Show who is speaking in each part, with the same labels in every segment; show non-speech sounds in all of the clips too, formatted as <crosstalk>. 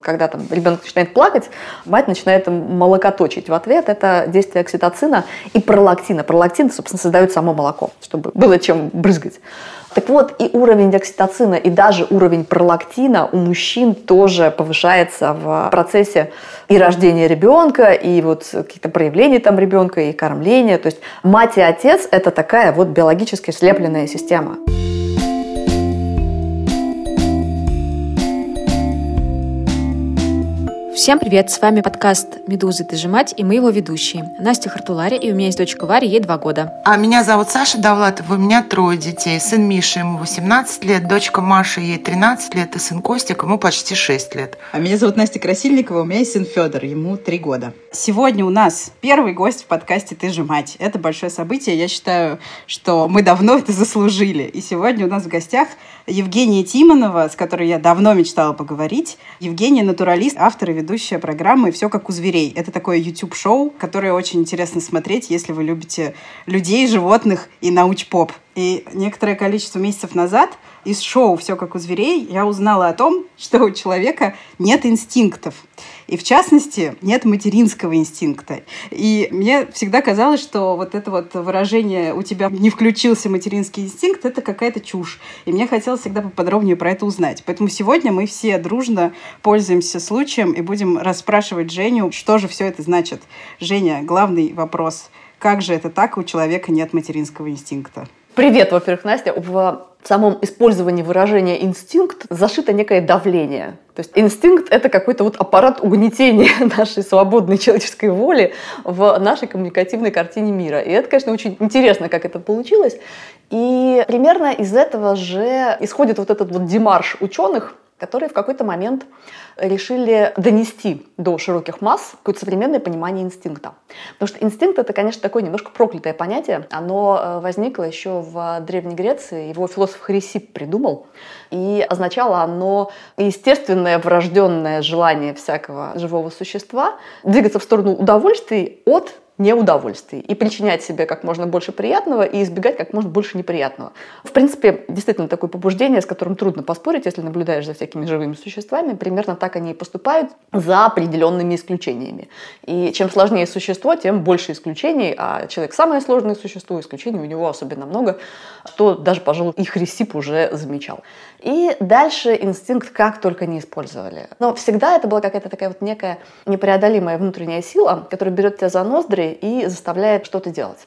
Speaker 1: Когда там ребенок начинает плакать, мать начинает молокоточить в ответ. Это действие окситоцина и пролактина. Пролактин, собственно, создает само молоко, чтобы было чем брызгать. Так вот, и уровень окситоцина, и даже уровень пролактина у мужчин тоже повышается в процессе и рождения ребенка, и вот каких-то проявлений там ребенка, и кормления. То есть мать и отец – это такая вот биологически слепленная система.
Speaker 2: Всем привет! С вами подкаст «Медузы. Ты же мать» и мы его ведущие. Настя Хартулари, и у меня есть дочка Варя, ей два года.
Speaker 3: А меня зовут Саша Давлатова, у меня трое детей. Сын Миша, ему 18 лет, дочка Маша, ей 13 лет, и сын Костик, ему почти 6 лет.
Speaker 4: А меня зовут Настя Красильникова, у меня есть сын Федор, ему 3 года. Сегодня у нас первый гость в подкасте «Ты же мать». Это большое событие, я считаю, что мы давно это заслужили. И сегодня у нас в гостях Евгения Тимонова, с которой я давно мечтала поговорить. Евгения – натуралист, автор и ведущая программы «Все как у зверей». Это такое YouTube-шоу, которое очень интересно смотреть, если вы любите людей, животных и науч-поп. И некоторое количество месяцев назад из шоу «Все как у зверей» я узнала о том, что у человека нет инстинктов. И в частности, нет материнского инстинкта. И мне всегда казалось, что вот это вот выражение «у тебя не включился материнский инстинкт» — это какая-то чушь. И мне хотелось всегда поподробнее про это узнать. Поэтому сегодня мы все дружно пользуемся случаем и будем расспрашивать Женю, что же все это значит. Женя, главный вопрос — как же это так, у человека нет материнского инстинкта?
Speaker 1: Привет, во-первых, Настя. В самом использовании выражения «инстинкт» зашито некое давление. То есть инстинкт – это какой-то вот аппарат угнетения <laughs> нашей свободной человеческой воли в нашей коммуникативной картине мира. И это, конечно, очень интересно, как это получилось. И примерно из этого же исходит вот этот вот демарш ученых, которые в какой-то момент решили донести до широких масс какое-то современное понимание инстинкта. Потому что инстинкт — это, конечно, такое немножко проклятое понятие. Оно э, возникло еще в Древней Греции, его философ Хрисип придумал. И означало оно естественное врожденное желание всякого живого существа двигаться в сторону удовольствий от неудовольствий и причинять себе как можно больше приятного и избегать как можно больше неприятного. В принципе, действительно такое побуждение, с которым трудно поспорить, если наблюдаешь за всякими живыми существами, примерно так они и поступают за определенными исключениями. И чем сложнее существо, тем больше исключений, а человек самое сложное существо, исключений у него особенно много, что даже, пожалуй, их Ресип уже замечал. И дальше инстинкт как только не использовали. Но всегда это была какая-то такая вот некая непреодолимая внутренняя сила, которая берет тебя за ноздри и заставляет что-то делать.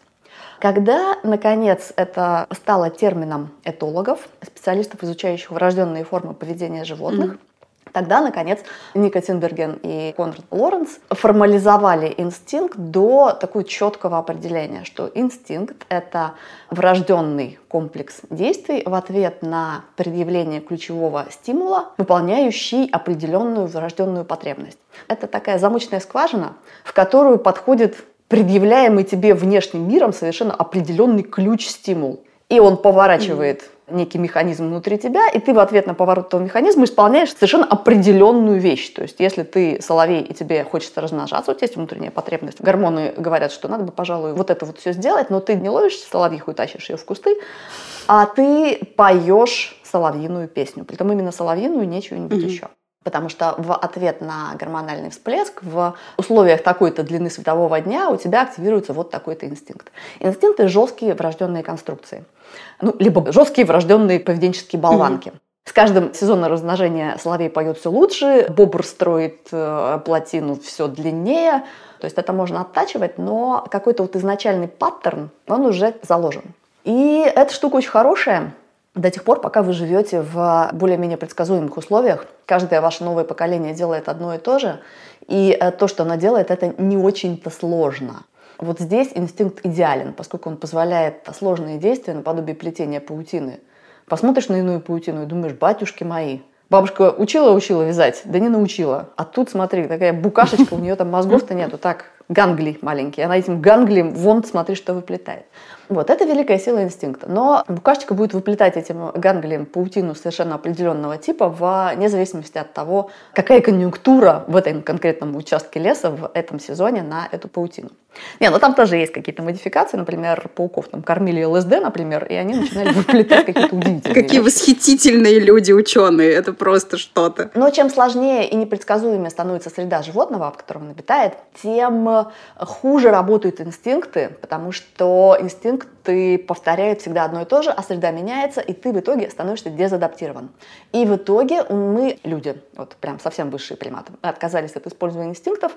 Speaker 1: Когда, наконец, это стало термином этологов, специалистов, изучающих врожденные формы поведения животных, mm-hmm. Тогда, наконец, Ника Тинберген и Конрад Лоренс формализовали инстинкт до такого четкого определения, что инстинкт — это врожденный комплекс действий в ответ на предъявление ключевого стимула, выполняющий определенную врожденную потребность. Это такая замочная скважина, в которую подходит предъявляемый тебе внешним миром совершенно определенный ключ-стимул. И он поворачивает некий механизм внутри тебя, и ты в ответ на поворот этого механизма исполняешь совершенно определенную вещь. То есть, если ты соловей и тебе хочется размножаться, у тебя есть внутренняя потребность. Гормоны говорят, что надо бы, пожалуй, вот это вот все сделать, но ты не ловишь соловьиху и тащишь ее в кусты, а ты поешь соловьиную песню. Притом именно соловьиную, не чего-нибудь mm-hmm. еще. Потому что в ответ на гормональный всплеск в условиях такой-то длины светового дня у тебя активируется вот такой-то инстинкт. Инстинкты – жесткие врожденные конструкции. Ну, либо жесткие врожденные поведенческие болванки. Mm-hmm. С каждым сезоном размножения соловей поет все лучше, бобр строит э, плотину все длиннее. То есть это можно оттачивать, но какой-то вот изначальный паттерн, он уже заложен. И эта штука очень хорошая, до тех пор, пока вы живете в более-менее предсказуемых условиях. Каждое ваше новое поколение делает одно и то же, и э, то, что оно делает, это не очень-то сложно. Вот здесь инстинкт идеален, поскольку он позволяет сложные действия наподобие плетения паутины. Посмотришь на иную паутину и думаешь, батюшки мои, Бабушка учила-учила вязать, да не научила. А тут, смотри, такая букашечка, у нее там мозгов-то нету. Так, гангли маленькие. Она этим ганглием, вон, смотри, что выплетает. Вот, это великая сила инстинкта. Но букашечка будет выплетать этим ганглием паутину совершенно определенного типа вне зависимости от того, какая конъюнктура в этом конкретном участке леса в этом сезоне на эту паутину. Не, ну там тоже есть какие-то модификации, например, пауков там кормили ЛСД, например, и они начинали выплетать какие-то удивительные
Speaker 4: Какие восхитительные люди, ученые, это просто что-то.
Speaker 1: Но чем сложнее и непредсказуемее становится среда животного, в котором он обитает, тем хуже работают инстинкты, потому что инстинкты повторяют всегда одно и то же, а среда меняется, и ты в итоге становишься дезадаптирован. И в итоге мы, люди, вот прям совсем высшие приматы, отказались от использования инстинктов,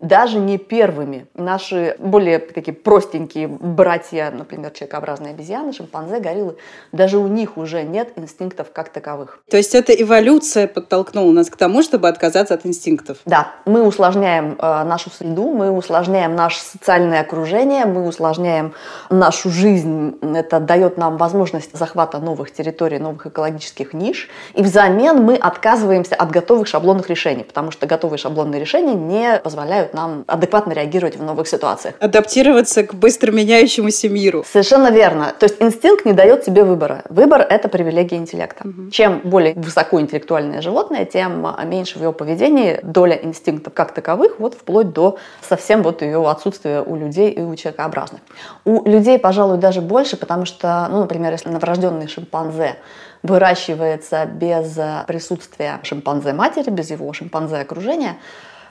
Speaker 1: даже не первыми. Наши более такие простенькие братья, например, человекообразные обезьяны, шимпанзе, гориллы, даже у них уже нет инстинктов как таковых.
Speaker 4: То есть это эволюция подтолкнула нас к тому, чтобы отказаться от инстинктов?
Speaker 1: Да, мы усложняем э, нашу среду, мы усложняем наше социальное окружение, мы усложняем нашу жизнь. Это дает нам возможность захвата новых территорий, новых экологических ниш. И взамен мы отказываемся от готовых шаблонных решений, потому что готовые шаблонные решения не позволяют позволяют нам адекватно реагировать в новых ситуациях.
Speaker 4: Адаптироваться к быстро меняющемуся миру.
Speaker 1: Совершенно верно. То есть инстинкт не дает тебе выбора. Выбор — это привилегия интеллекта. Угу. Чем более высокоинтеллектуальное животное, тем меньше в его поведении доля инстинктов как таковых, вот вплоть до совсем вот ее отсутствия у людей и у человекообразных. У людей, пожалуй, даже больше, потому что, ну, например, если новорожденный шимпанзе выращивается без присутствия шимпанзе-матери, без его шимпанзе-окружения,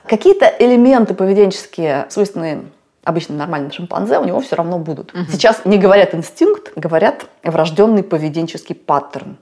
Speaker 1: Какие-то элементы поведенческие, свойственные обычно нормальным шимпанзе, у него все равно будут. Угу. Сейчас не говорят инстинкт, говорят врожденный поведенческий паттерн.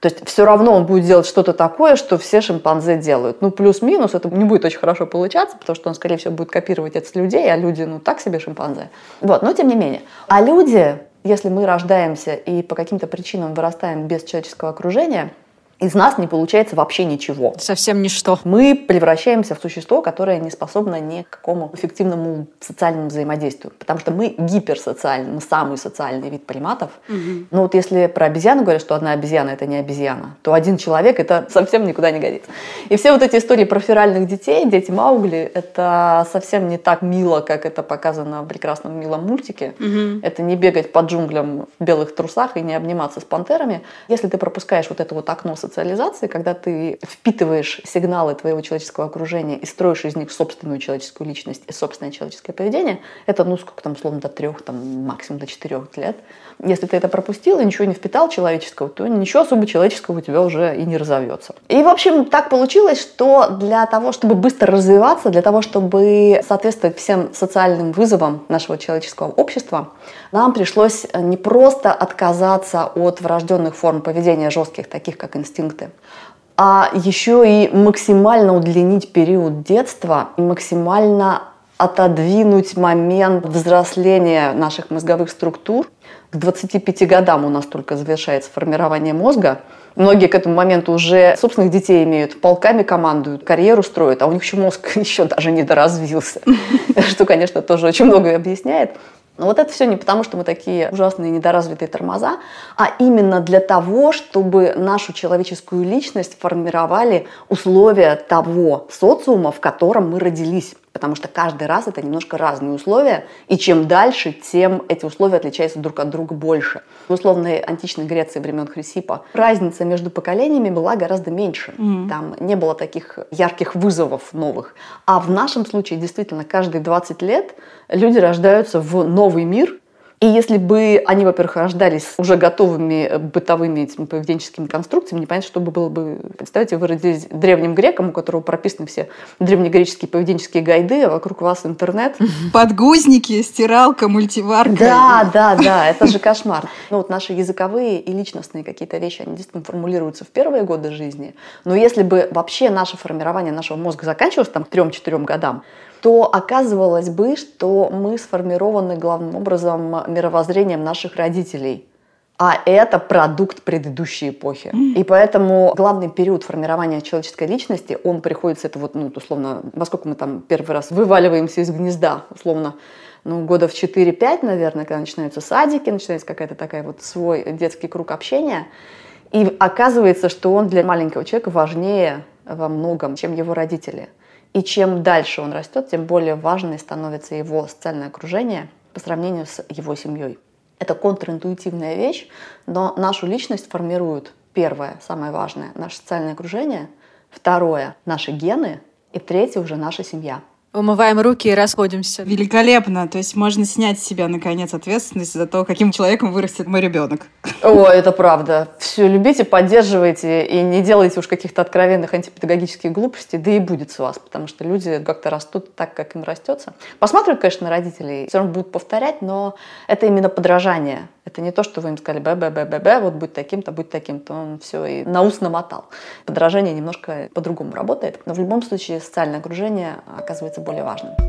Speaker 1: То есть все равно он будет делать что-то такое, что все шимпанзе делают. Ну, плюс-минус, это не будет очень хорошо получаться, потому что он, скорее всего, будет копировать это с людей, а люди, ну, так себе шимпанзе. Вот, но тем не менее. А люди, если мы рождаемся и по каким-то причинам вырастаем без человеческого окружения, из нас не получается вообще ничего.
Speaker 2: Совсем ничто.
Speaker 1: Мы превращаемся в существо, которое не способно ни к какому эффективному социальному взаимодействию. Потому что мы гиперсоциальны, мы самый социальный вид приматов. Угу. Но вот если про обезьяну говорят, что одна обезьяна это не обезьяна, то один человек это <laughs> совсем никуда не годится. И все вот эти истории про феральных детей, дети Маугли, это совсем не так мило, как это показано в прекрасном милом мультике. Угу. Это не бегать по джунглям в белых трусах и не обниматься с пантерами. Если ты пропускаешь вот это вот окно социализации, когда ты впитываешь сигналы твоего человеческого окружения и строишь из них собственную человеческую личность и собственное человеческое поведение, это, ну, сколько там, условно, до трех, там, максимум до четырех лет. Если ты это пропустил и ничего не впитал человеческого, то ничего особо человеческого у тебя уже и не разовьется. И, в общем, так получилось, что для того, чтобы быстро развиваться, для того, чтобы соответствовать всем социальным вызовам нашего человеческого общества, нам пришлось не просто отказаться от врожденных форм поведения жестких, таких как инстинкты, а еще и максимально удлинить период детства и максимально отодвинуть момент взросления наших мозговых структур. К 25 годам у нас только завершается формирование мозга. Многие к этому моменту уже собственных детей имеют, полками командуют, карьеру строят, а у них еще мозг <laughs> еще даже не доразвился. <laughs> Что, конечно, тоже очень многое объясняет. Но вот это все не потому, что мы такие ужасные недоразвитые тормоза, а именно для того, чтобы нашу человеческую личность формировали условия того социума, в котором мы родились потому что каждый раз это немножко разные условия, и чем дальше, тем эти условия отличаются друг от друга больше. В условной античной Греции времен Хрисипа разница между поколениями была гораздо меньше. Mm-hmm. Там не было таких ярких вызовов новых. А в нашем случае действительно каждые 20 лет люди рождаются в новый мир, и если бы они, во-первых, рождались уже готовыми э, бытовыми этими поведенческими конструкциями, непонятно, что бы было бы. Представьте, вы родились древним греком, у которого прописаны все древнегреческие поведенческие гайды, а вокруг вас интернет. <laughs>
Speaker 4: Подгузники, стиралка, мультиварка.
Speaker 1: Да, да, да, это же кошмар. Ну вот наши языковые и личностные какие-то вещи, они действительно формулируются в первые годы жизни. Но если бы вообще наше формирование нашего мозга заканчивалось там к трем-четырем годам, то оказывалось бы, что мы сформированы главным образом мировоззрением наших родителей. А это продукт предыдущей эпохи. И поэтому главный период формирования человеческой личности, он приходится, это вот, ну, условно, во сколько мы там первый раз вываливаемся из гнезда, условно, ну, года в 4-5, наверное, когда начинаются садики, начинается какая-то такая вот свой детский круг общения. И оказывается, что он для маленького человека важнее во многом, чем его родители. И чем дальше он растет, тем более важной становится его социальное окружение по сравнению с его семьей. Это контринтуитивная вещь, но нашу личность формируют первое, самое важное, наше социальное окружение, второе – наши гены, и третье уже наша семья –
Speaker 2: Умываем руки и расходимся.
Speaker 4: Великолепно. То есть можно снять с себя, наконец, ответственность за то, каким человеком вырастет мой ребенок.
Speaker 1: О, это правда. Все любите, поддерживайте и не делайте уж каких-то откровенных антипедагогических глупостей, да и будет с вас, потому что люди как-то растут так, как им растется. Посматривают, конечно, на родителей, все равно будут повторять, но это именно подражание. Это не то, что вы им сказали, б б б б б вот будь таким-то, будь таким-то. Он все и на ус намотал. Подражание немножко по-другому работает. Но в любом случае социальное окружение оказывается более важным.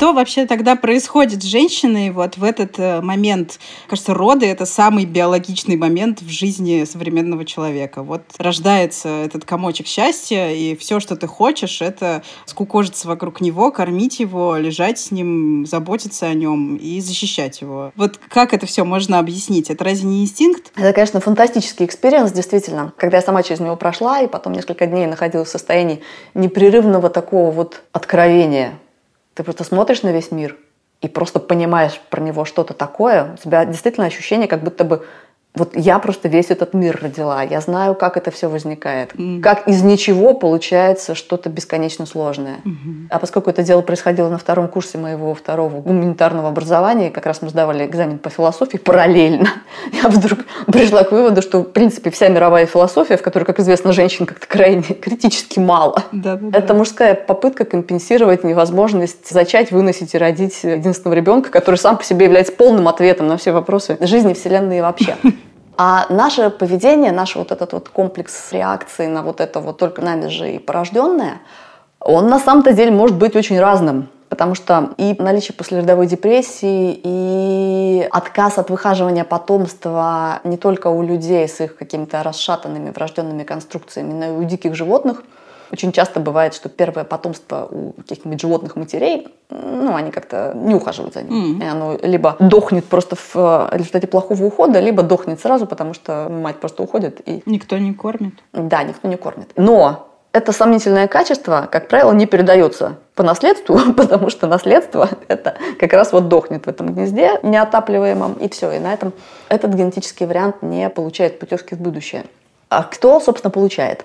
Speaker 4: Что вообще тогда происходит с женщиной вот в этот э, момент? Кажется, роды — это самый биологичный момент в жизни современного человека. Вот рождается этот комочек счастья, и все, что ты хочешь, это скукожиться вокруг него, кормить его, лежать с ним, заботиться о нем и защищать его. Вот как это все можно объяснить? Это разве не инстинкт?
Speaker 1: Это, конечно, фантастический experience, действительно. Когда я сама через него прошла, и потом несколько дней находилась в состоянии непрерывного такого вот откровения ты просто смотришь на весь мир и просто понимаешь про него что-то такое. У тебя действительно ощущение, как будто бы вот я просто весь этот мир родила. Я знаю, как это все возникает. Mm. Как из ничего получается что-то бесконечно сложное. Mm-hmm. А поскольку это дело происходило на втором курсе моего второго гуманитарного образования, как раз мы сдавали экзамен по философии параллельно, <laughs> я вдруг пришла к выводу, что, в принципе, вся мировая философия, в которой, как известно, женщин как-то крайне <laughs> критически мало,
Speaker 4: Да-да-да.
Speaker 1: это мужская попытка компенсировать невозможность зачать, выносить и родить единственного ребенка, который сам по себе является полным ответом на все вопросы жизни, Вселенной и вообще. <laughs> А наше поведение, наш вот этот вот комплекс реакции на вот это вот только нами же и порожденное, он на самом-то деле может быть очень разным. Потому что и наличие послеродовой депрессии, и отказ от выхаживания потомства не только у людей с их какими-то расшатанными врожденными конструкциями, но и у диких животных – очень часто бывает, что первое потомство у каких-нибудь животных матерей, ну, они как-то не ухаживают за ним. Mm. И оно либо дохнет просто в э, результате плохого ухода, либо дохнет сразу, потому что мать просто уходит. И...
Speaker 4: Никто не кормит.
Speaker 1: Да, никто не кормит. Но это сомнительное качество, как правило, не передается по наследству, <laughs> потому что наследство это как раз вот дохнет в этом гнезде неотапливаемом, и все. И на этом этот генетический вариант не получает путевки в будущее. А кто, собственно, получает?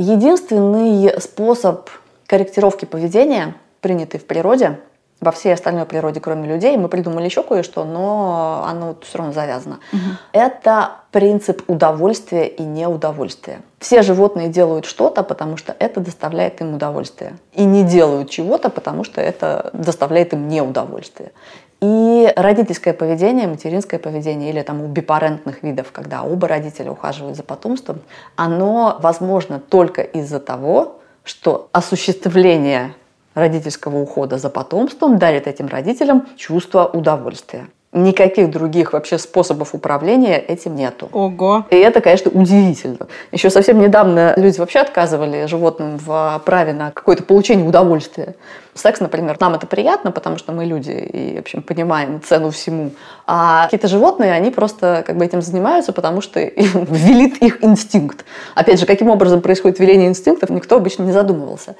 Speaker 1: Единственный способ корректировки поведения, принятый в природе, во всей остальной природе, кроме людей, мы придумали еще кое-что, но оно все равно завязано. Угу. Это принцип удовольствия и неудовольствия. Все животные делают что-то, потому что это доставляет им удовольствие. И не делают чего-то, потому что это доставляет им неудовольствие. И родительское поведение, материнское поведение или там у бипарентных видов, когда оба родителя ухаживают за потомством, оно возможно только из-за того, что осуществление родительского ухода за потомством дарит этим родителям чувство удовольствия. Никаких других вообще способов управления этим нету.
Speaker 4: Ого!
Speaker 1: И это, конечно, удивительно. Еще совсем недавно люди вообще отказывали животным в праве на какое-то получение удовольствия. Секс, например, нам это приятно, потому что мы люди и, в общем, понимаем цену всему. А какие-то животные, они просто как бы этим занимаются, потому что <laughs> велит их инстинкт. Опять же, каким образом происходит веление инстинктов, никто обычно не задумывался.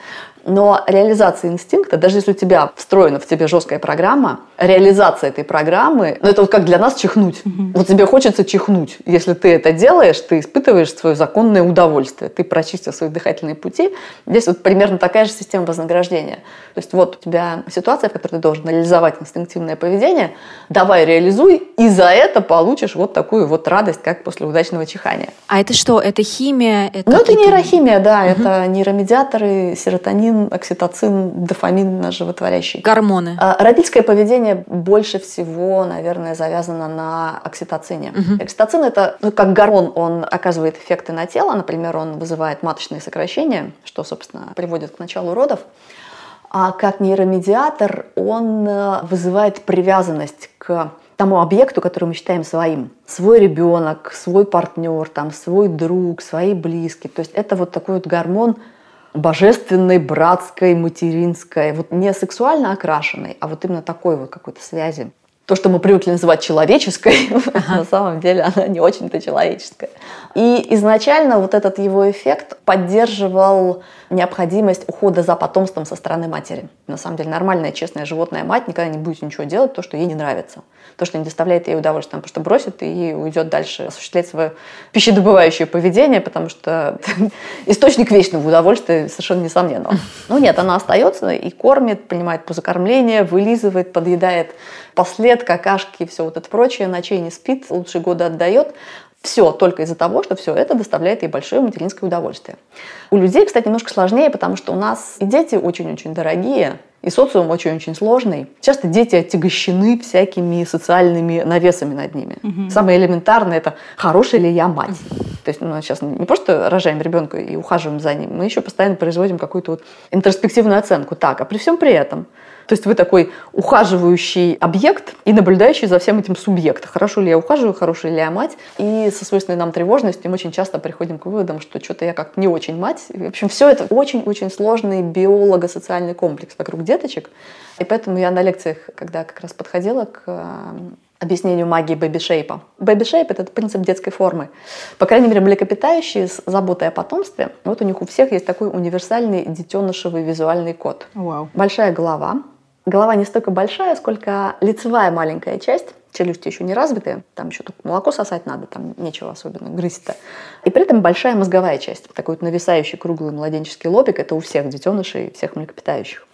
Speaker 1: Но реализация инстинкта, даже если у тебя встроена в тебе жесткая программа, реализация этой программы, ну это вот как для нас чихнуть. Угу. Вот тебе хочется чихнуть. Если ты это делаешь, ты испытываешь свое законное удовольствие. Ты прочистил свои дыхательные пути. Здесь вот примерно такая же система вознаграждения. То есть вот у тебя ситуация, в которой ты должен реализовать инстинктивное поведение, давай реализуй, и за это получишь вот такую вот радость, как после удачного чихания.
Speaker 2: А это что? Это химия?
Speaker 1: Это ну, это нейрохимия, да. Угу. Это нейромедиаторы, серотонин, окситоцин, дофамин животворящий.
Speaker 2: Гормоны.
Speaker 1: А, родительское поведение больше всего, наверное, завязано на окситоцине. Угу. Окситоцин это, ну, как гормон, он оказывает эффекты на тело. Например, он вызывает маточные сокращения, что, собственно, приводит к началу родов. А как нейромедиатор он э, вызывает привязанность к тому объекту, который мы считаем своим. Свой ребенок, свой партнер, там, свой друг, свои близкие. То есть это вот такой вот гормон божественной, братской, материнской, вот не сексуально окрашенной, а вот именно такой вот какой-то связи. То, что мы привыкли называть человеческой, <laughs> ага. на самом деле она не очень-то человеческая. И изначально вот этот его эффект поддерживал необходимость ухода за потомством со стороны матери. На самом деле нормальная, честная животная мать никогда не будет ничего делать, то, что ей не нравится. То, что не доставляет ей удовольствия. Она просто бросит и уйдет дальше осуществлять свое пищедобывающее поведение, потому что <laughs> источник вечного удовольствия совершенно несомненно. Но нет, она остается и кормит, принимает позакормление, вылизывает, подъедает послед, какашки и все вот это прочее, ночей не спит, лучшие годы отдает. Все только из-за того, что все это доставляет ей большое материнское удовольствие. У людей, кстати, немножко сложнее, потому что у нас и дети очень-очень дорогие, и социум очень-очень сложный. Часто дети отягощены всякими социальными навесами над ними. Угу. Самое элементарное это хорошая ли я мать. То есть ну, сейчас не просто рожаем ребенка и ухаживаем за ним, мы еще постоянно производим какую-то вот интроспективную оценку. Так, а при всем при этом то есть вы такой ухаживающий объект и наблюдающий за всем этим субъект. Хорошо ли я ухаживаю, хорошая ли я мать. И со свойственной нам тревожностью мы очень часто приходим к выводам, что что-то я как не очень мать. В общем, все это очень-очень сложный биолого-социальный комплекс вокруг деточек. И поэтому я на лекциях, когда как раз подходила к э, объяснению магии baby shape-а. Baby shape – это принцип детской формы. По крайней мере, млекопитающие с заботой о потомстве, вот у них у всех есть такой универсальный детенышевый визуальный код.
Speaker 4: Wow.
Speaker 1: Большая голова, голова не столько большая, сколько лицевая маленькая часть, челюсти еще не развитые, там еще только молоко сосать надо, там нечего особенно грызть-то. И при этом большая мозговая часть, такой вот нависающий круглый младенческий лобик, это у всех детенышей, всех млекопитающих.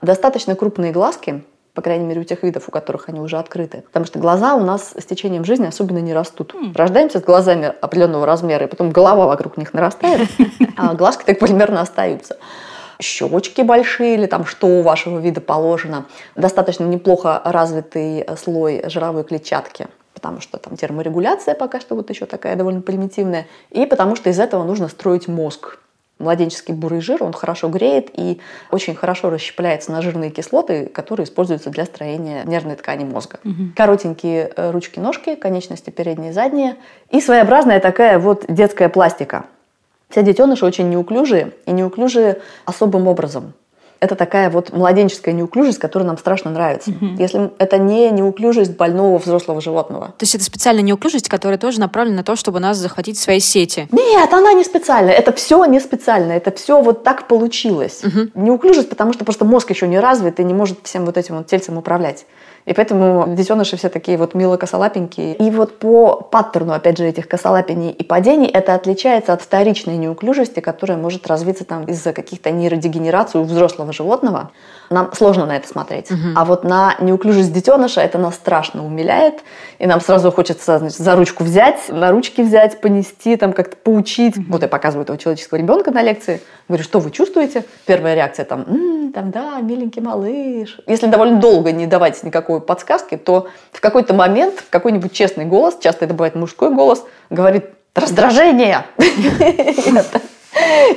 Speaker 1: Достаточно крупные глазки, по крайней мере, у тех видов, у которых они уже открыты. Потому что глаза у нас с течением жизни особенно не растут. Mm. Рождаемся с глазами определенного размера, и потом голова вокруг них нарастает, <laughs> а глазки так примерно остаются щечки большие или там что у вашего вида положено, достаточно неплохо развитый слой жировой клетчатки, потому что там терморегуляция пока что вот еще такая довольно примитивная, и потому что из этого нужно строить мозг. Младенческий бурый жир, он хорошо греет и очень хорошо расщепляется на жирные кислоты, которые используются для строения нервной ткани мозга. Угу. Коротенькие э, ручки-ножки, конечности передние и задние. И своеобразная такая вот детская пластика – все детеныши очень неуклюжие и неуклюжие особым образом. Это такая вот младенческая неуклюжесть, которая нам страшно нравится. Угу. Если это не неуклюжесть больного взрослого животного.
Speaker 2: То есть это специальная неуклюжесть, которая тоже направлена на то, чтобы нас захватить в свои сети?
Speaker 1: Нет, она не специальная. Это все не специально. Это все вот так получилось. Угу. Неуклюжесть, потому что просто мозг еще не развит и не может всем вот этим вот тельцем управлять. И поэтому детеныши все такие вот мило косолапенькие. И вот по паттерну, опять же, этих косолапений и падений это отличается от вторичной неуклюжести, которая может развиться там из-за каких-то нейродегенераций у взрослого животного. Нам сложно на это смотреть. Угу. А вот на неуклюжесть детеныша это нас страшно умиляет. И нам сразу хочется значит, за ручку взять, на ручки взять, понести, там как-то поучить. Угу. Вот я показываю этого человеческого ребенка на лекции. Говорю, что вы чувствуете? Первая реакция там, м-м, там, да, миленький малыш. Если довольно долго не давать никакой подсказки, то в какой-то момент какой-нибудь честный голос, часто это бывает мужской голос, говорит раздражение. <laughs>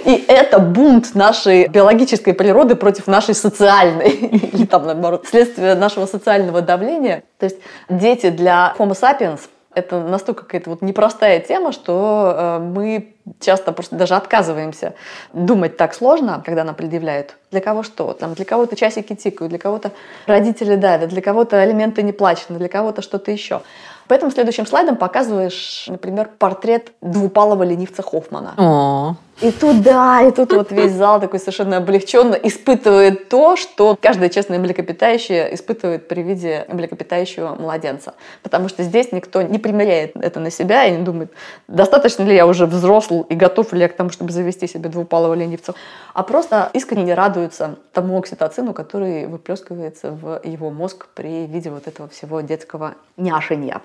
Speaker 1: И это бунт нашей биологической природы против нашей социальной, <laughs> или там, наоборот, следствие нашего социального давления. То есть дети для Homo sapiens это настолько какая-то вот непростая тема, что э, мы часто просто даже отказываемся думать так сложно, когда нам предъявляют. Для кого что? Там, для кого-то часики тикают, для кого-то родители давят, для кого-то алименты не плачены, для кого-то что-то еще. Поэтому следующим слайдом показываешь, например, портрет двупалого ленивца Хоффмана.
Speaker 2: О.
Speaker 1: И тут, да, и тут вот весь зал такой совершенно облегченно испытывает то, что каждое честное млекопитающее испытывает при виде млекопитающего младенца. Потому что здесь никто не примеряет это на себя и не думает, достаточно ли я уже взрослый и готов ли я к тому, чтобы завести себе двупалого ленивца. А просто искренне радуются тому окситоцину, который выплескивается в его мозг при виде вот этого всего детского няшенья.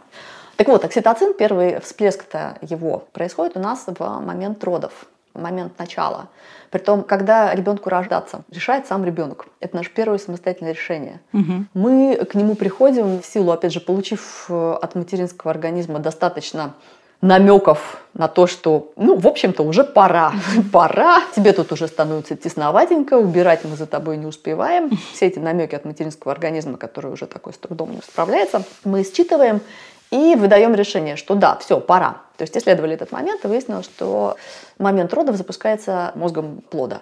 Speaker 1: Так вот, окситоцин, первый всплеск-то его происходит у нас в момент родов, момент начала. Притом, когда ребенку рождаться, решает сам ребенок. Это наше первое самостоятельное решение. Угу. Мы к нему приходим в силу, опять же, получив э, от материнского организма достаточно намеков на то, что, ну, в общем-то, уже пора. Пора. Тебе тут уже становится тесноватенько, убирать мы за тобой не успеваем. Все эти намеки от материнского организма, который уже такой с трудом не справляется, мы считываем и выдаем решение, что да, все, пора. То есть исследовали этот момент и выяснилось, что момент родов запускается мозгом плода.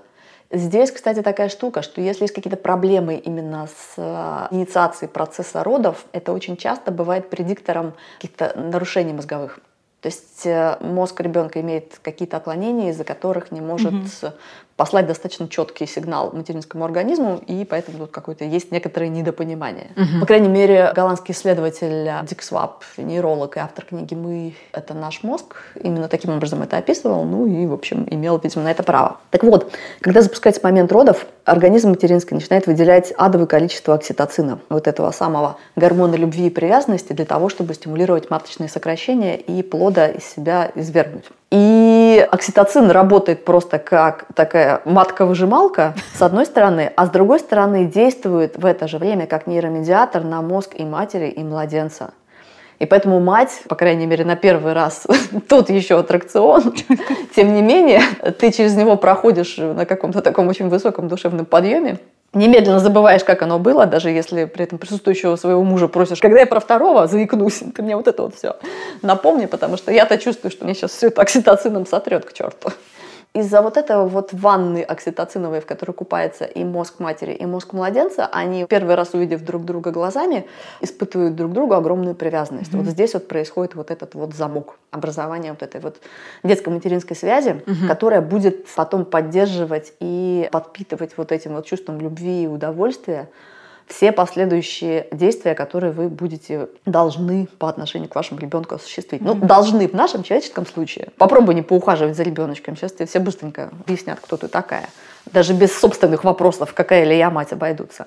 Speaker 1: Здесь, кстати, такая штука, что если есть какие-то проблемы именно с э, инициацией процесса родов, это очень часто бывает предиктором каких-то нарушений мозговых. То есть э, мозг ребенка имеет какие-то отклонения, из-за которых не может угу послать достаточно четкий сигнал материнскому организму, и поэтому тут какое-то есть некоторое недопонимание. Угу. По крайней мере, голландский исследователь Дик Свап, нейролог и автор книги «Мы — это наш мозг», именно таким образом это описывал, ну и, в общем, имел, видимо, на это право. Так вот, когда запускается момент родов, организм материнский начинает выделять адовое количество окситоцина, вот этого самого гормона любви и привязанности, для того, чтобы стимулировать маточные сокращения и плода из себя извергнуть. И окситоцин работает просто как такая матка-выжималка, с одной стороны, а с другой стороны действует в это же время как нейромедиатор на мозг и матери, и младенца. И поэтому мать, по крайней мере, на первый раз, <laughs> тут еще аттракцион, тем не менее, ты через него проходишь на каком-то таком очень высоком душевном подъеме, немедленно забываешь, как оно было, даже если при этом присутствующего своего мужа просишь, когда я про второго заикнусь, <laughs> ты мне вот это вот все напомни, потому что я-то чувствую, что мне сейчас все это окситоцином сотрет к черту из-за вот этого вот ванны окситоциновой, в которой купается и мозг матери, и мозг младенца, они первый раз увидев друг друга глазами, испытывают друг другу огромную привязанность. Mm-hmm. Вот здесь вот происходит вот этот вот замок, образование вот этой вот детско-материнской связи, mm-hmm. которая будет потом поддерживать и подпитывать вот этим вот чувством любви и удовольствия все последующие действия, которые вы будете должны по отношению к вашему ребенку осуществить. Ну, должны в нашем человеческом случае. Попробуй не поухаживать за ребеночком. Сейчас тебе все быстренько объяснят, кто ты такая. Даже без собственных вопросов, какая ли я мать, обойдутся.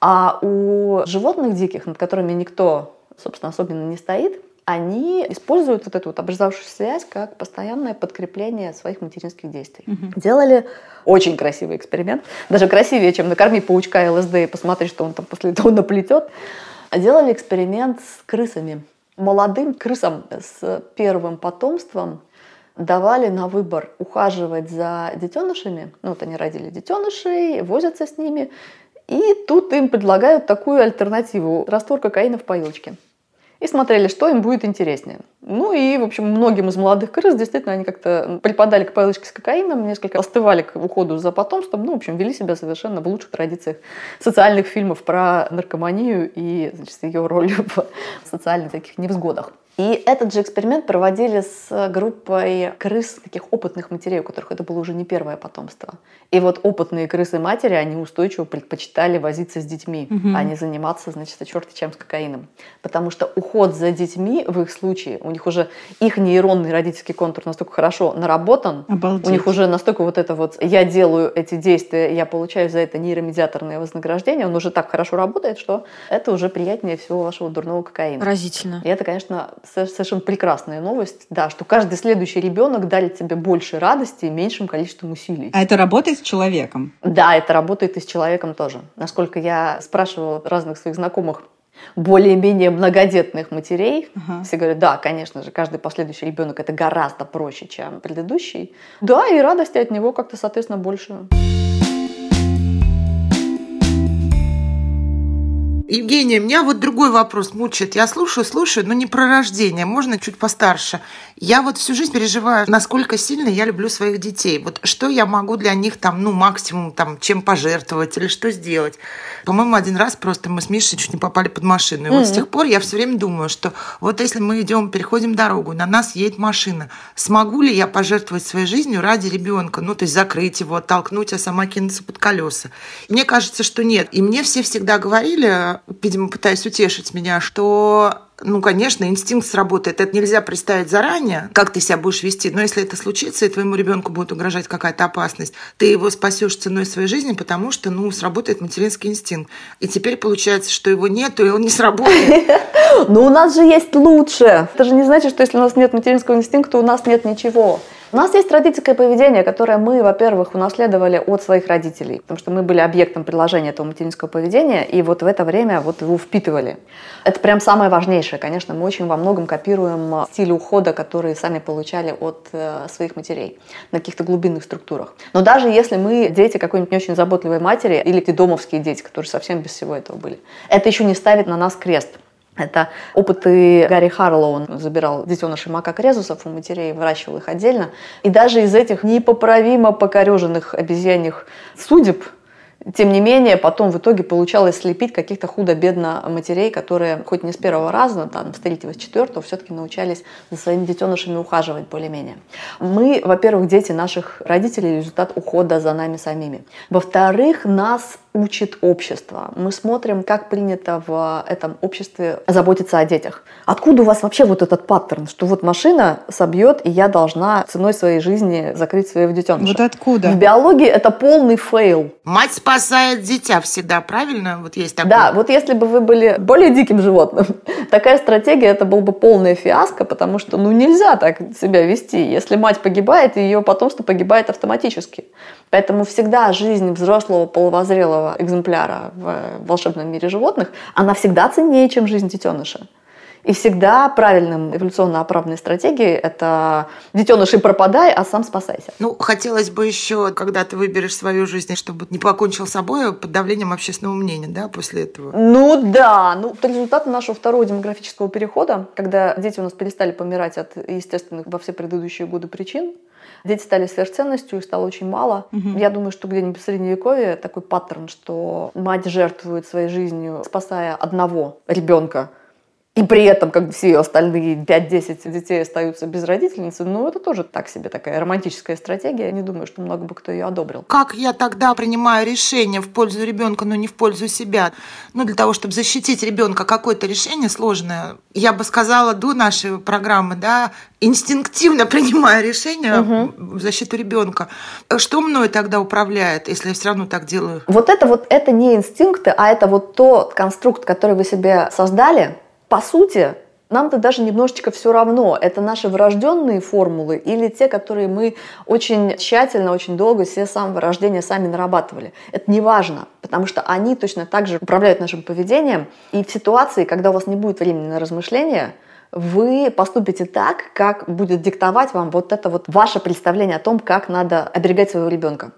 Speaker 1: А у животных диких, над которыми никто, собственно, особенно не стоит, они используют вот эту вот образовавшуюся связь как постоянное подкрепление своих материнских действий. Угу. Делали очень красивый эксперимент, даже красивее, чем накорми паучка ЛСД и посмотри, что он там после этого <laughs> наплетет. Делали эксперимент с крысами. Молодым крысам с первым потомством давали на выбор ухаживать за детенышами. Ну, вот они родили детенышей, возятся с ними. И тут им предлагают такую альтернативу – раствор кокаина в поилочке и смотрели, что им будет интереснее. Ну и, в общем, многим из молодых крыс действительно они как-то припадали к палочке с кокаином, несколько остывали к уходу за потомством, ну, в общем, вели себя совершенно в лучших традициях социальных фильмов про наркоманию и значит, ее роль в социальных таких невзгодах. И этот же эксперимент проводили с группой крыс, таких опытных матерей, у которых это было уже не первое потомство. И вот опытные крысы-матери, они устойчиво предпочитали возиться с детьми, угу. а не заниматься, значит, черти чем с кокаином. Потому что уход за детьми в их случае, у них уже их нейронный родительский контур настолько хорошо наработан,
Speaker 4: Обалдеть.
Speaker 1: у них уже настолько вот это вот «я делаю эти действия, я получаю за это нейромедиаторное вознаграждение», он уже так хорошо работает, что это уже приятнее всего вашего дурного кокаина.
Speaker 2: Поразительно.
Speaker 1: И это, конечно, совершенно прекрасная новость, да, что каждый следующий ребенок дарит тебе больше радости и меньшим количеством усилий.
Speaker 4: А это работает с человеком?
Speaker 1: Да, это работает и с человеком тоже. Насколько я спрашивала разных своих знакомых, более-менее многодетных матерей. Uh-huh. Все говорят, да, конечно же, каждый последующий ребенок это гораздо проще, чем предыдущий. Да, и радости от него как-то, соответственно, больше.
Speaker 3: Евгения, меня вот другой вопрос мучает. Я слушаю, слушаю, но не про рождение, можно чуть постарше. Я вот всю жизнь переживаю, насколько сильно я люблю своих детей. Вот что я могу для них там, ну, максимум, там, чем пожертвовать или что сделать. По-моему, один раз просто мы с Мишей чуть не попали под машину. И mm-hmm. вот с тех пор я все время думаю, что вот если мы идем, переходим дорогу, на нас едет машина, смогу ли я пожертвовать своей жизнью ради ребенка? Ну, то есть закрыть его, оттолкнуть, а сама кинуться под колеса. Мне кажется, что нет. И мне все всегда говорили, видимо, пытаясь утешить меня, что ну, конечно, инстинкт сработает. Это нельзя представить заранее, как ты себя будешь вести. Но если это случится, и твоему ребенку будет угрожать какая-то опасность, ты его спасешь ценой своей жизни, потому что, ну, сработает материнский инстинкт. И теперь получается, что его нету, и он не сработает. <laughs>
Speaker 1: Но у нас же есть лучше. Это же не значит, что если у нас нет материнского инстинкта, у нас нет ничего. У нас есть родительское поведение, которое мы, во-первых, унаследовали от своих родителей, потому что мы были объектом предложения этого материнского поведения, и вот в это время вот его впитывали. Это прям самое важнейшее. Конечно, мы очень во многом копируем стиль ухода, которые сами получали от э, своих матерей на каких-то глубинных структурах. Но даже если мы дети какой-нибудь не очень заботливой матери или домовские дети, которые совсем без всего этого были, это еще не ставит на нас крест. Это опыты Гарри Харлоу. Он забирал детенышей макак резусов у матерей, выращивал их отдельно. И даже из этих непоправимо покореженных обезьяньих судеб тем не менее, потом в итоге получалось слепить каких-то худо-бедно матерей, которые хоть не с первого раза, там, с третьего, с четвертого, все-таки научались за своими детенышами ухаживать более-менее. Мы, во-первых, дети наших родителей, результат ухода за нами самими. Во-вторых, нас учит общество. Мы смотрим, как принято в этом обществе заботиться о детях. Откуда у вас вообще вот этот паттерн, что вот машина собьет, и я должна ценой своей жизни закрыть своего детеныша?
Speaker 4: Вот откуда?
Speaker 1: В биологии это полный фейл.
Speaker 3: Мать спасает дитя всегда, правильно? Вот есть такое.
Speaker 1: Да, вот если бы вы были более диким животным, <laughs> такая стратегия, это был бы полная фиаско, потому что ну нельзя так себя вести. Если мать погибает, ее потомство погибает автоматически. Поэтому всегда жизнь взрослого половозрелого экземпляра в волшебном мире животных, она всегда ценнее, чем жизнь детеныша. И всегда правильным эволюционно оправданной стратегией это детеныши пропадай, а сам спасайся.
Speaker 3: Ну, хотелось бы еще, когда ты выберешь свою жизнь, чтобы не покончил с собой под давлением общественного мнения, да, после этого.
Speaker 1: Ну да, ну это результаты нашего второго демографического перехода, когда дети у нас перестали помирать от естественных во все предыдущие годы причин. Дети стали сверхценностью, их стало очень мало. Угу. Я думаю, что где-нибудь в Средневековье такой паттерн, что мать жертвует своей жизнью, спасая одного ребенка, и при этом как бы все остальные 5-10 детей остаются без родительницы, ну это тоже так себе такая романтическая стратегия. Я не думаю, что много бы кто ее одобрил.
Speaker 3: Как я тогда принимаю решение в пользу ребенка, но не в пользу себя? Ну, для того, чтобы защитить ребенка, какое-то решение сложное. Я бы сказала до нашей программы, да, инстинктивно <laughs> принимаю решение угу. в защиту ребенка. Что мною тогда управляет, если я все равно так делаю?
Speaker 1: Вот это вот, это не инстинкты, а это вот тот конструкт, который вы себе создали, по сути, нам-то даже немножечко все равно, это наши врожденные формулы или те, которые мы очень тщательно, очень долго все с самого рождения сами нарабатывали. Это не важно, потому что они точно так же управляют нашим поведением. И в ситуации, когда у вас не будет времени на размышления, вы поступите так, как будет диктовать вам вот это вот ваше представление о том, как надо оберегать своего ребенка.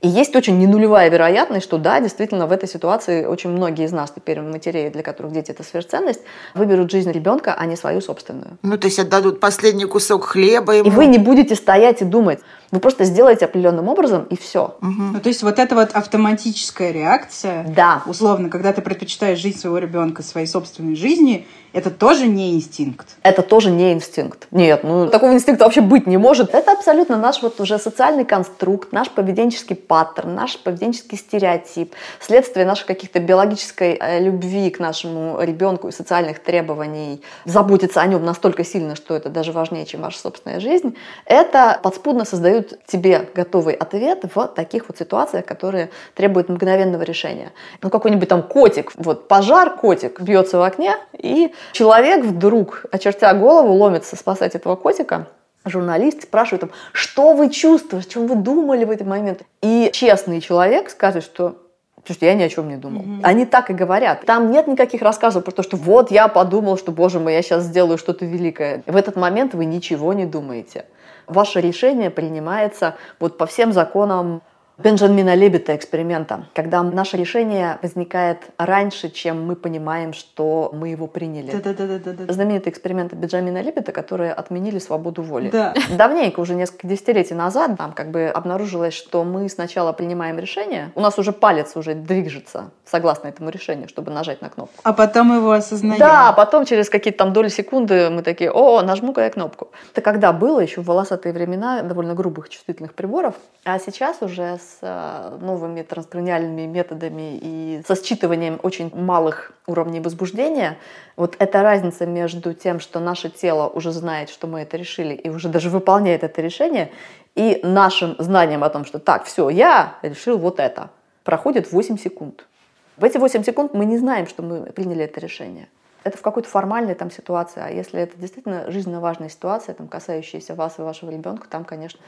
Speaker 1: И есть очень ненулевая вероятность, что да, действительно, в этой ситуации очень многие из нас теперь матерей, для которых дети это сверхценность, выберут жизнь ребенка, а не свою собственную.
Speaker 3: Ну, то есть отдадут последний кусок хлеба ему.
Speaker 1: И вы не будете стоять и думать. Вы просто сделаете определенным образом, и все.
Speaker 4: Угу. Ну, то есть вот эта вот автоматическая реакция,
Speaker 1: да.
Speaker 4: условно, когда ты предпочитаешь жизнь своего ребенка своей собственной жизни, это тоже не инстинкт.
Speaker 1: Это тоже не инстинкт. Нет, ну такого инстинкта вообще быть не может. Это абсолютно наш вот уже социальный конструкт, наш поведенческий паттерн, наш поведенческий стереотип, следствие нашей каких-то биологической э, любви к нашему ребенку и социальных требований, заботиться о нем настолько сильно, что это даже важнее, чем ваша собственная жизнь, это подспудно создают тебе готовый ответ в таких вот ситуациях, которые требуют мгновенного решения. Ну, какой-нибудь там котик, вот пожар, котик бьется в окне, и человек вдруг, очертя голову, ломится спасать этого котика, журналист спрашивает им, что вы чувствуете, о чем вы думали в этот момент. И честный человек скажет, что Слушайте, я ни о чем не думал. Mm-hmm. Они так и говорят. Там нет никаких рассказов про то, что вот я подумал, что, боже мой, я сейчас сделаю что-то великое. В этот момент вы ничего не думаете. Ваше решение принимается вот по всем законам Бенджамина Лебета эксперимента, когда наше решение возникает раньше, чем мы понимаем, что мы его приняли.
Speaker 4: Да, да, да, да, да.
Speaker 1: Знаменитый эксперимент Бенджамина Лебета, которые отменили свободу воли.
Speaker 4: Да.
Speaker 1: Давненько, уже несколько десятилетий назад, там как бы обнаружилось, что мы сначала принимаем решение, у нас уже палец уже движется согласно этому решению, чтобы нажать на кнопку.
Speaker 4: А потом его осознаем.
Speaker 1: Да, потом через какие-то там доли секунды мы такие, о, нажму-ка я кнопку. Это когда было еще в волосатые времена довольно грубых чувствительных приборов, а сейчас уже с с э, новыми транскраниальными методами и со считыванием очень малых уровней возбуждения, вот эта разница между тем, что наше тело уже знает, что мы это решили, и уже даже выполняет это решение, и нашим знанием о том, что так, все, я решил вот это, проходит 8 секунд. В эти 8 секунд мы не знаем, что мы приняли это решение это в какой-то формальной там ситуации. А если это действительно жизненно важная ситуация, там, касающаяся вас и вашего ребенка, там, конечно,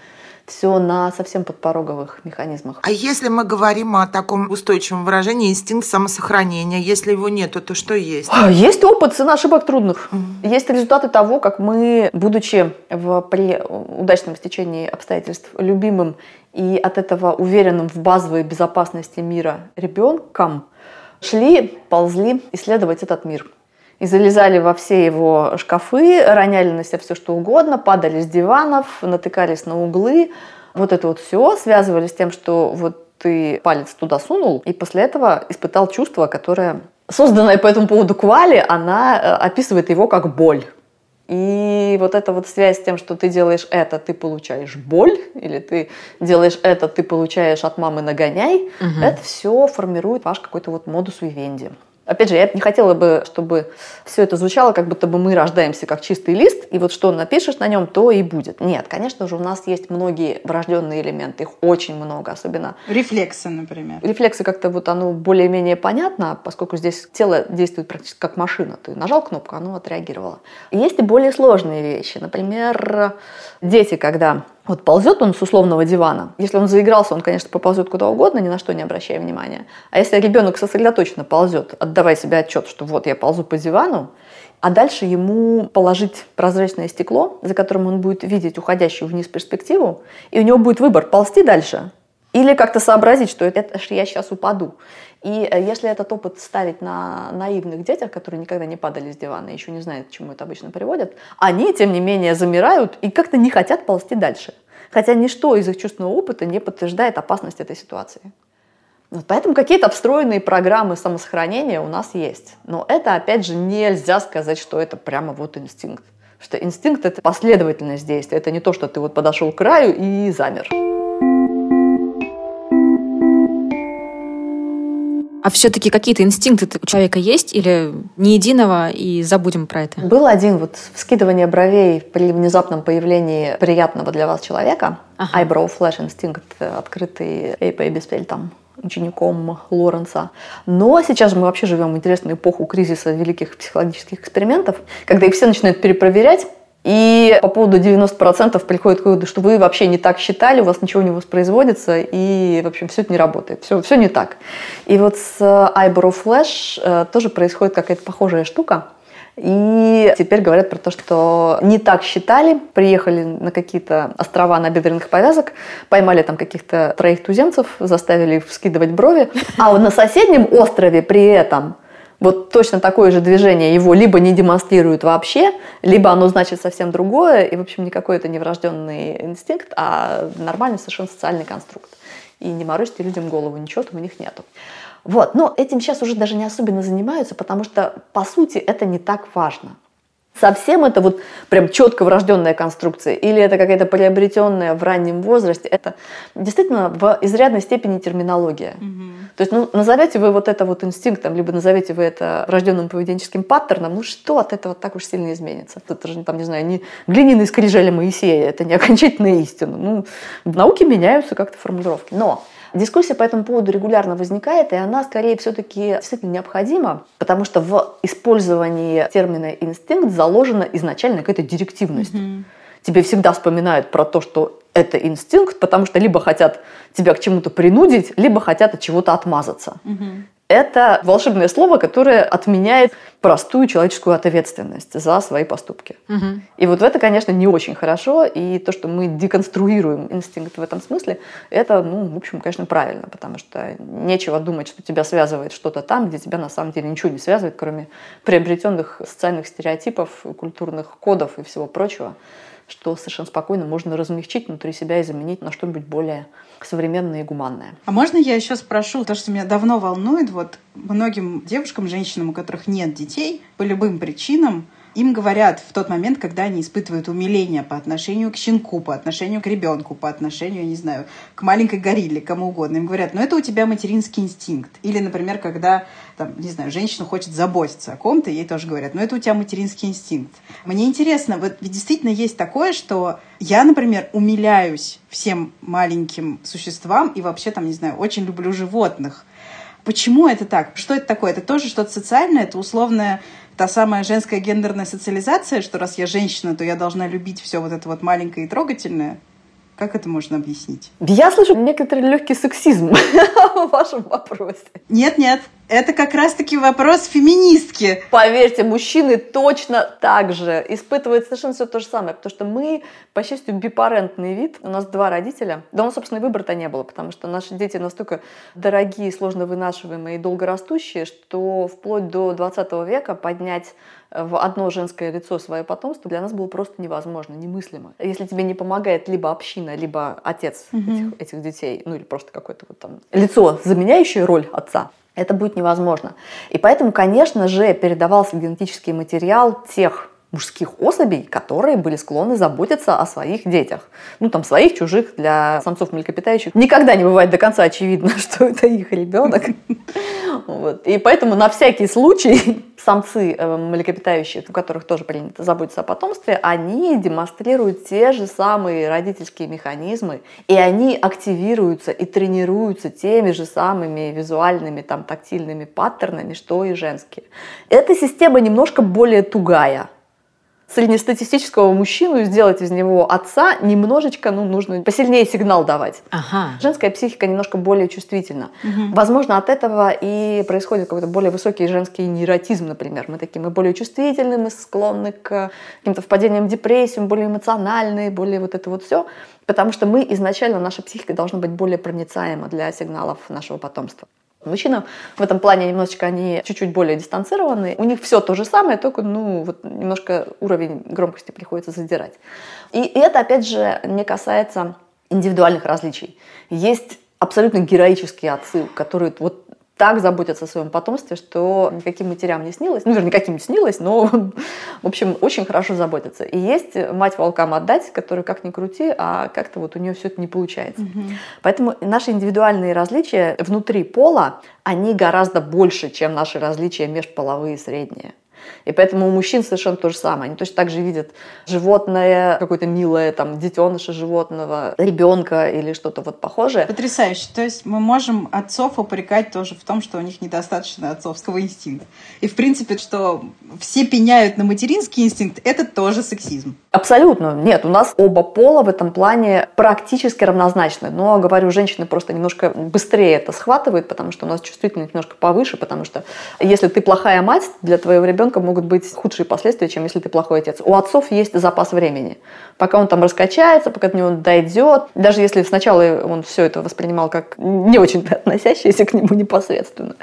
Speaker 1: все на совсем подпороговых механизмах.
Speaker 3: А если мы говорим о таком устойчивом выражении инстинкт самосохранения, если его нет, то что есть?
Speaker 1: А, есть опыт цена ошибок трудных. Mm-hmm. Есть результаты того, как мы, будучи в, при удачном стечении обстоятельств любимым и от этого уверенным в базовой безопасности мира ребенком, шли, ползли исследовать этот мир. И залезали во все его шкафы, роняли на себя все что угодно, падали с диванов, натыкались на углы. Вот это вот все связывали с тем, что вот ты палец туда сунул, и после этого испытал чувство, которое созданная по этому поводу Квали, она э, описывает его как боль. И вот эта вот связь с тем, что ты делаешь это, ты получаешь боль, или ты делаешь это, ты получаешь от мамы нагоняй, угу. это все формирует ваш какой-то вот модус вивенди. Опять же, я не хотела бы, чтобы все это звучало, как будто бы мы рождаемся как чистый лист, и вот что напишешь на нем, то и будет. Нет, конечно же, у нас есть многие врожденные элементы, их очень много, особенно...
Speaker 4: Рефлексы, например.
Speaker 1: Рефлексы как-то вот оно более-менее понятно, поскольку здесь тело действует практически как машина. Ты нажал кнопку, оно отреагировало. есть и более сложные вещи. Например, дети, когда вот ползет он с условного дивана. Если он заигрался, он, конечно, поползет куда угодно, ни на что не обращая внимания. А если ребенок сосредоточенно ползет, отдавая себе отчет, что вот я ползу по дивану, а дальше ему положить прозрачное стекло, за которым он будет видеть уходящую вниз перспективу, и у него будет выбор ползти дальше или как-то сообразить, что это, это я сейчас упаду. И э, если этот опыт ставить на наивных детях, которые никогда не падали с дивана, еще не знают, к чему это обычно приводит, они, тем не менее, замирают и как-то не хотят ползти дальше. Хотя ничто из их чувственного опыта не подтверждает опасность этой ситуации. Вот поэтому какие-то обстроенные программы самосохранения у нас есть. Но это, опять же, нельзя сказать, что это прямо вот инстинкт. Что инстинкт — это последовательность действия. Это не то, что ты вот подошел к краю и замер.
Speaker 2: А все-таки какие-то инстинкты у человека есть или не единого, и забудем про это?
Speaker 1: Был один вот вскидывание бровей при внезапном появлении приятного для вас человека. Ага. Eyebrow Flash инстинкт, открытый Эйпой Беспельтом учеником Лоренса. Но сейчас же мы вообще живем в интересную эпоху кризиса великих психологических экспериментов, когда их все начинают перепроверять, и по поводу 90% приходит к выводу, что вы вообще не так считали, у вас ничего не воспроизводится, и, в общем, все это не работает, все, все не так. И вот с iBrow Flash э, тоже происходит какая-то похожая штука. И теперь говорят про то, что не так считали, приехали на какие-то острова на бедренных повязок, поймали там каких-то троих туземцев, заставили их вскидывать брови, а на соседнем острове при этом вот точно такое же движение его либо не демонстрирует вообще, либо оно значит совсем другое, и, в общем, никакой это не врожденный инстинкт, а нормальный совершенно социальный конструкт. И не морочьте людям голову, ничего там у них нету. Вот. Но этим сейчас уже даже не особенно занимаются, потому что, по сути, это не так важно. Совсем это вот прям четко врожденная конструкция или это какая-то приобретенная в раннем возрасте, это действительно в изрядной степени терминология. Угу. То есть, ну, назовете вы вот это вот инстинктом, либо назовете вы это врожденным поведенческим паттерном, ну что от этого так уж сильно изменится? Это же, там, не знаю, не глиняные скрижали Моисея, это не окончательная истина. Ну, в науке меняются как-то формулировки. Но Дискуссия по этому поводу регулярно возникает, и она скорее все-таки действительно необходима, потому что в использовании термина инстинкт заложена изначально какая-то директивность. Mm-hmm. Тебе всегда вспоминают про то, что это инстинкт, потому что либо хотят тебя к чему-то принудить, либо хотят от чего-то отмазаться. Угу это волшебное слово, которое отменяет простую человеческую ответственность за свои поступки. Угу. И вот это, конечно, не очень хорошо. И то, что мы деконструируем инстинкт в этом смысле, это, ну, в общем, конечно, правильно, потому что нечего думать, что тебя связывает что-то там, где тебя на самом деле ничего не связывает, кроме приобретенных социальных стереотипов, культурных кодов и всего прочего что совершенно спокойно можно размягчить внутри себя и заменить на что-нибудь более современное и гуманное.
Speaker 4: А можно я еще спрошу, то, что меня давно волнует, вот многим девушкам, женщинам, у которых нет детей, по любым причинам, им говорят в тот момент, когда они испытывают умиление по отношению к щенку, по отношению к ребенку, по отношению, я не знаю, к маленькой горилле, кому угодно. Им говорят, ну это у тебя материнский инстинкт. Или, например, когда, там, не знаю, женщина хочет заботиться о ком-то, ей тоже говорят, ну это у тебя материнский инстинкт. Мне интересно, вот ведь действительно есть такое, что я, например, умиляюсь всем маленьким существам и вообще, там, не знаю, очень люблю животных. Почему это так? Что это такое? Это тоже что-то социальное, это условная та самая женская гендерная социализация, что раз я женщина, то я должна любить все вот это вот маленькое и трогательное. Как это можно объяснить?
Speaker 1: Я слышу некоторый легкий сексизм <laughs> в вашем вопросе.
Speaker 4: Нет, нет, Это как раз-таки вопрос феминистки.
Speaker 1: Поверьте, мужчины точно так же испытывают совершенно все то же самое, потому что мы, по счастью, бипарентный вид. У нас два родителя. Да у нас, собственно, и выбора-то не было, потому что наши дети настолько дорогие, сложно вынашиваемые и долгорастущие, что вплоть до 20 века поднять в одно женское лицо свое потомство для нас было просто невозможно, немыслимо. Если тебе не помогает либо община, либо отец угу. этих, этих детей, ну или просто какое-то вот там лицо, заменяющее роль отца, это будет невозможно. И поэтому, конечно же, передавался генетический материал тех мужских особей, которые были склонны заботиться о своих детях. Ну, там, своих, чужих, для самцов млекопитающих. Никогда не бывает до конца очевидно, <laughs> что это их ребенок. Вот. И поэтому на всякий случай <laughs> самцы э, млекопитающих, у которых тоже принято заботиться о потомстве, они демонстрируют те же самые родительские механизмы, и они активируются и тренируются теми же самыми визуальными, там, тактильными паттернами, что и женские. Эта система немножко более тугая, среднестатистического мужчину сделать из него отца, немножечко, ну, нужно посильнее сигнал давать.
Speaker 2: Ага.
Speaker 1: Женская психика немножко более чувствительна. Угу. Возможно, от этого и происходит какой-то более высокий женский нейротизм, например. Мы такие, мы более чувствительны, мы склонны к каким-то впадениям в депрессию, более эмоциональные, более вот это вот все. Потому что мы изначально, наша психика должна быть более проницаема для сигналов нашего потомства. Мужчина в этом плане немножечко они чуть-чуть более дистанцированы. У них все то же самое, только ну, вот немножко уровень громкости приходится задирать. И это, опять же, не касается индивидуальных различий. Есть абсолютно героические отцы, которые вот так заботятся о своем потомстве, что никаким матерям не снилось. Ну, вернее, никаким не снилось, но, <laughs> в общем, очень хорошо заботятся. И есть мать волкам отдать, которая как ни крути, а как-то вот у нее все это не получается. Угу. Поэтому наши индивидуальные различия внутри пола, они гораздо больше, чем наши различия межполовые средние. И поэтому у мужчин совершенно то же самое. Они точно так же видят животное, какое-то милое, там, детеныша животного, ребенка или что-то вот похожее.
Speaker 4: Потрясающе. То есть мы можем отцов упрекать тоже в том, что у них недостаточно отцовского инстинкта. И, в принципе, что все пеняют на материнский инстинкт, это тоже сексизм.
Speaker 1: Абсолютно. Нет, у нас оба пола в этом плане практически равнозначны. Но, говорю, женщины просто немножко быстрее это схватывают, потому что у нас чувствительность немножко повыше, потому что если ты плохая мать для твоего ребенка, могут быть худшие последствия, чем если ты плохой отец. У отцов есть запас времени. Пока он там раскачается, пока до него дойдет. Даже если сначала он все это воспринимал как не очень <laughs> относящееся к нему непосредственно.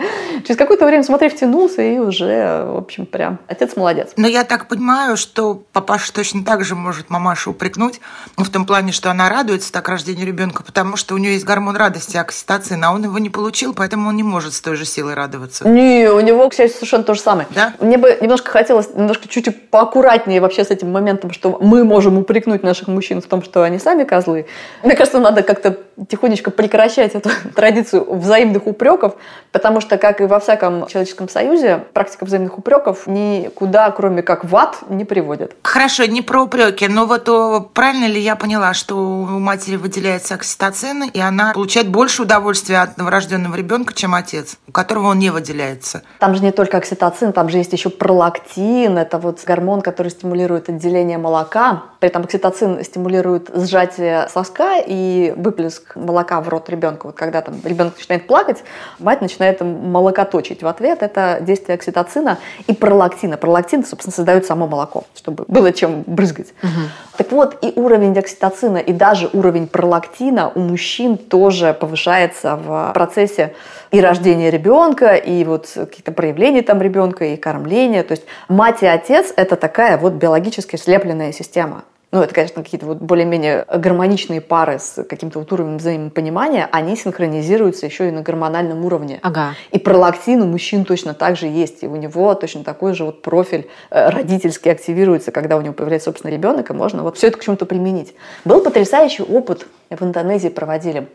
Speaker 1: Через какое-то время, смотри, втянулся и уже, в общем, прям отец молодец.
Speaker 3: Но я так понимаю, что папаша точно так же может мамашу упрекнуть, ну, в том плане, что она радуется так рождению ребенка, потому что у нее есть гормон радости, окситоцин, а он его не получил, поэтому он не может с той же силой радоваться.
Speaker 1: Не, у него, к счастью, совершенно то же самое.
Speaker 3: Да?
Speaker 1: Мне бы немножко хотелось немножко чуть-чуть поаккуратнее вообще с этим моментом, что мы можем упрекнуть наших мужчин в том, что они сами козлы. Мне кажется, надо как-то тихонечко прекращать эту <laughs> традицию взаимных упреков, потому что, как и во всяком человеческом союзе, практика взаимных упреков никуда, кроме как в ад, не приводит.
Speaker 3: Хорошо, не про упреки, но вот о, правильно ли я поняла, что у матери выделяется окситоцин, и она получает больше удовольствия от новорожденного ребенка, чем отец, у которого он не выделяется?
Speaker 1: Там же не только окситоцин, там же есть еще пролактин, это вот гормон, который стимулирует отделение молока. При этом окситоцин стимулирует сжатие соска и выплеск молока в рот ребенка. Вот когда там ребенок начинает плакать, мать начинает молокоточить в ответ. Это действие окситоцина и пролактина. Пролактин, собственно, создает само молоко, чтобы было чем брызгать. Угу. Так вот, и уровень окситоцина, и даже уровень пролактина у мужчин тоже повышается в процессе и рождения ребенка, и вот какие-то проявления там ребенка, и кормления. То есть мать и отец – это такая вот биологически слепленная система. Ну, это, конечно, какие-то вот более-менее гармоничные пары с каким-то вот уровнем взаимопонимания, они синхронизируются еще и на гормональном уровне.
Speaker 2: Ага.
Speaker 1: И пролактин у мужчин точно так же есть, и у него точно такой же вот профиль э, родительский активируется, когда у него появляется собственный ребенок, и можно вот все это к чему-то применить. Был потрясающий опыт, в Индонезии проводили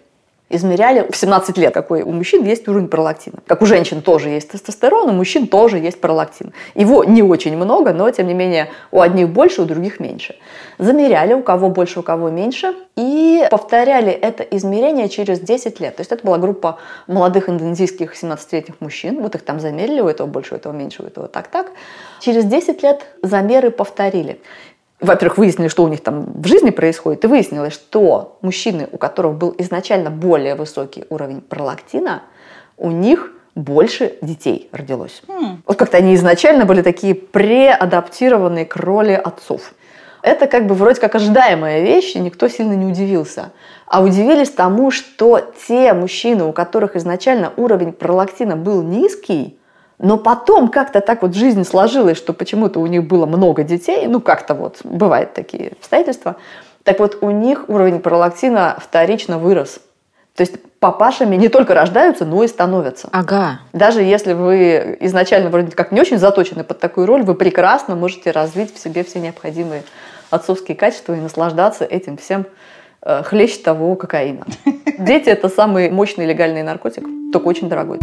Speaker 1: измеряли в 17 лет, какой у мужчин есть уровень пролактина. Как у женщин тоже есть тестостерон, у мужчин тоже есть пролактин. Его не очень много, но тем не менее у одних больше, у других меньше. Замеряли, у кого больше, у кого меньше, и повторяли это измерение через 10 лет. То есть это была группа молодых индонезийских 17-летних мужчин, вот их там замерили, у этого больше, у этого меньше, у этого так-так. Через 10 лет замеры повторили во-первых, выяснили, что у них там в жизни происходит, и выяснилось, что мужчины, у которых был изначально более высокий уровень пролактина, у них больше детей родилось. Mm. Вот как-то они изначально были такие преадаптированные к роли отцов. Это как бы вроде как ожидаемая вещь, и никто сильно не удивился. А удивились тому, что те мужчины, у которых изначально уровень пролактина был низкий, но потом как-то так вот жизнь сложилась, что почему-то у них было много детей, ну как-то вот бывают такие обстоятельства, так вот у них уровень пролактина вторично вырос. То есть папашами не только рождаются, но и становятся.
Speaker 2: Ага.
Speaker 1: Даже если вы изначально вроде как не очень заточены под такую роль, вы прекрасно можете развить в себе все необходимые отцовские качества и наслаждаться этим всем э, хлеще того кокаина. <laughs> Дети – это самый мощный легальный наркотик, только очень дорогой.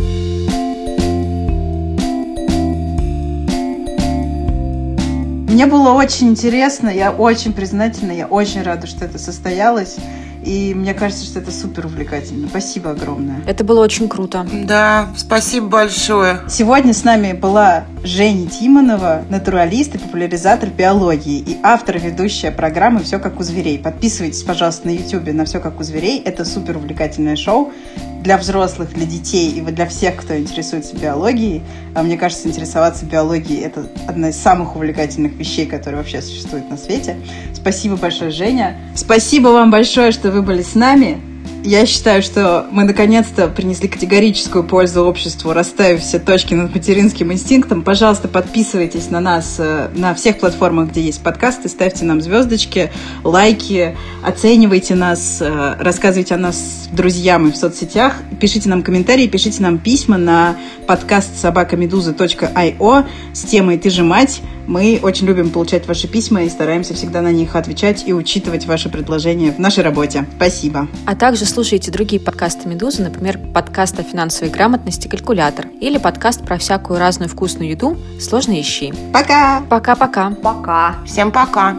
Speaker 4: Мне было очень интересно, я очень признательна, я очень рада, что это состоялось. И мне кажется, что это супер увлекательно. Спасибо огромное.
Speaker 2: Это было очень круто.
Speaker 3: Да, спасибо большое.
Speaker 4: Сегодня с нами была Женя Тимонова, натуралист и популяризатор биологии и автор ведущая программы «Все как у зверей». Подписывайтесь, пожалуйста, на YouTube на «Все как у зверей». Это супер увлекательное шоу для взрослых, для детей и для всех, кто интересуется биологией. А мне кажется, интересоваться биологией – это одна из самых увлекательных вещей, которые вообще существуют на свете. Спасибо большое, Женя. Спасибо вам большое, что вы были с нами. Я считаю, что мы наконец-то принесли категорическую пользу обществу, расставив все точки над материнским инстинктом. Пожалуйста, подписывайтесь на нас э, на всех платформах, где есть подкасты, ставьте нам звездочки, лайки, оценивайте нас, э, рассказывайте о нас друзьям и в соцсетях, пишите нам комментарии, пишите нам письма на подкаст собакамедуза.io с темой «Ты же мать». Мы очень любим получать ваши письма и стараемся всегда на них отвечать и учитывать ваши предложения в нашей работе. Спасибо.
Speaker 2: А также слушайте другие подкасты «Медузы», например, подкаст о финансовой грамотности «Калькулятор» или подкаст про всякую разную вкусную еду «Сложно ищи».
Speaker 4: Пока!
Speaker 2: Пока-пока.
Speaker 1: Пока.
Speaker 3: Всем пока.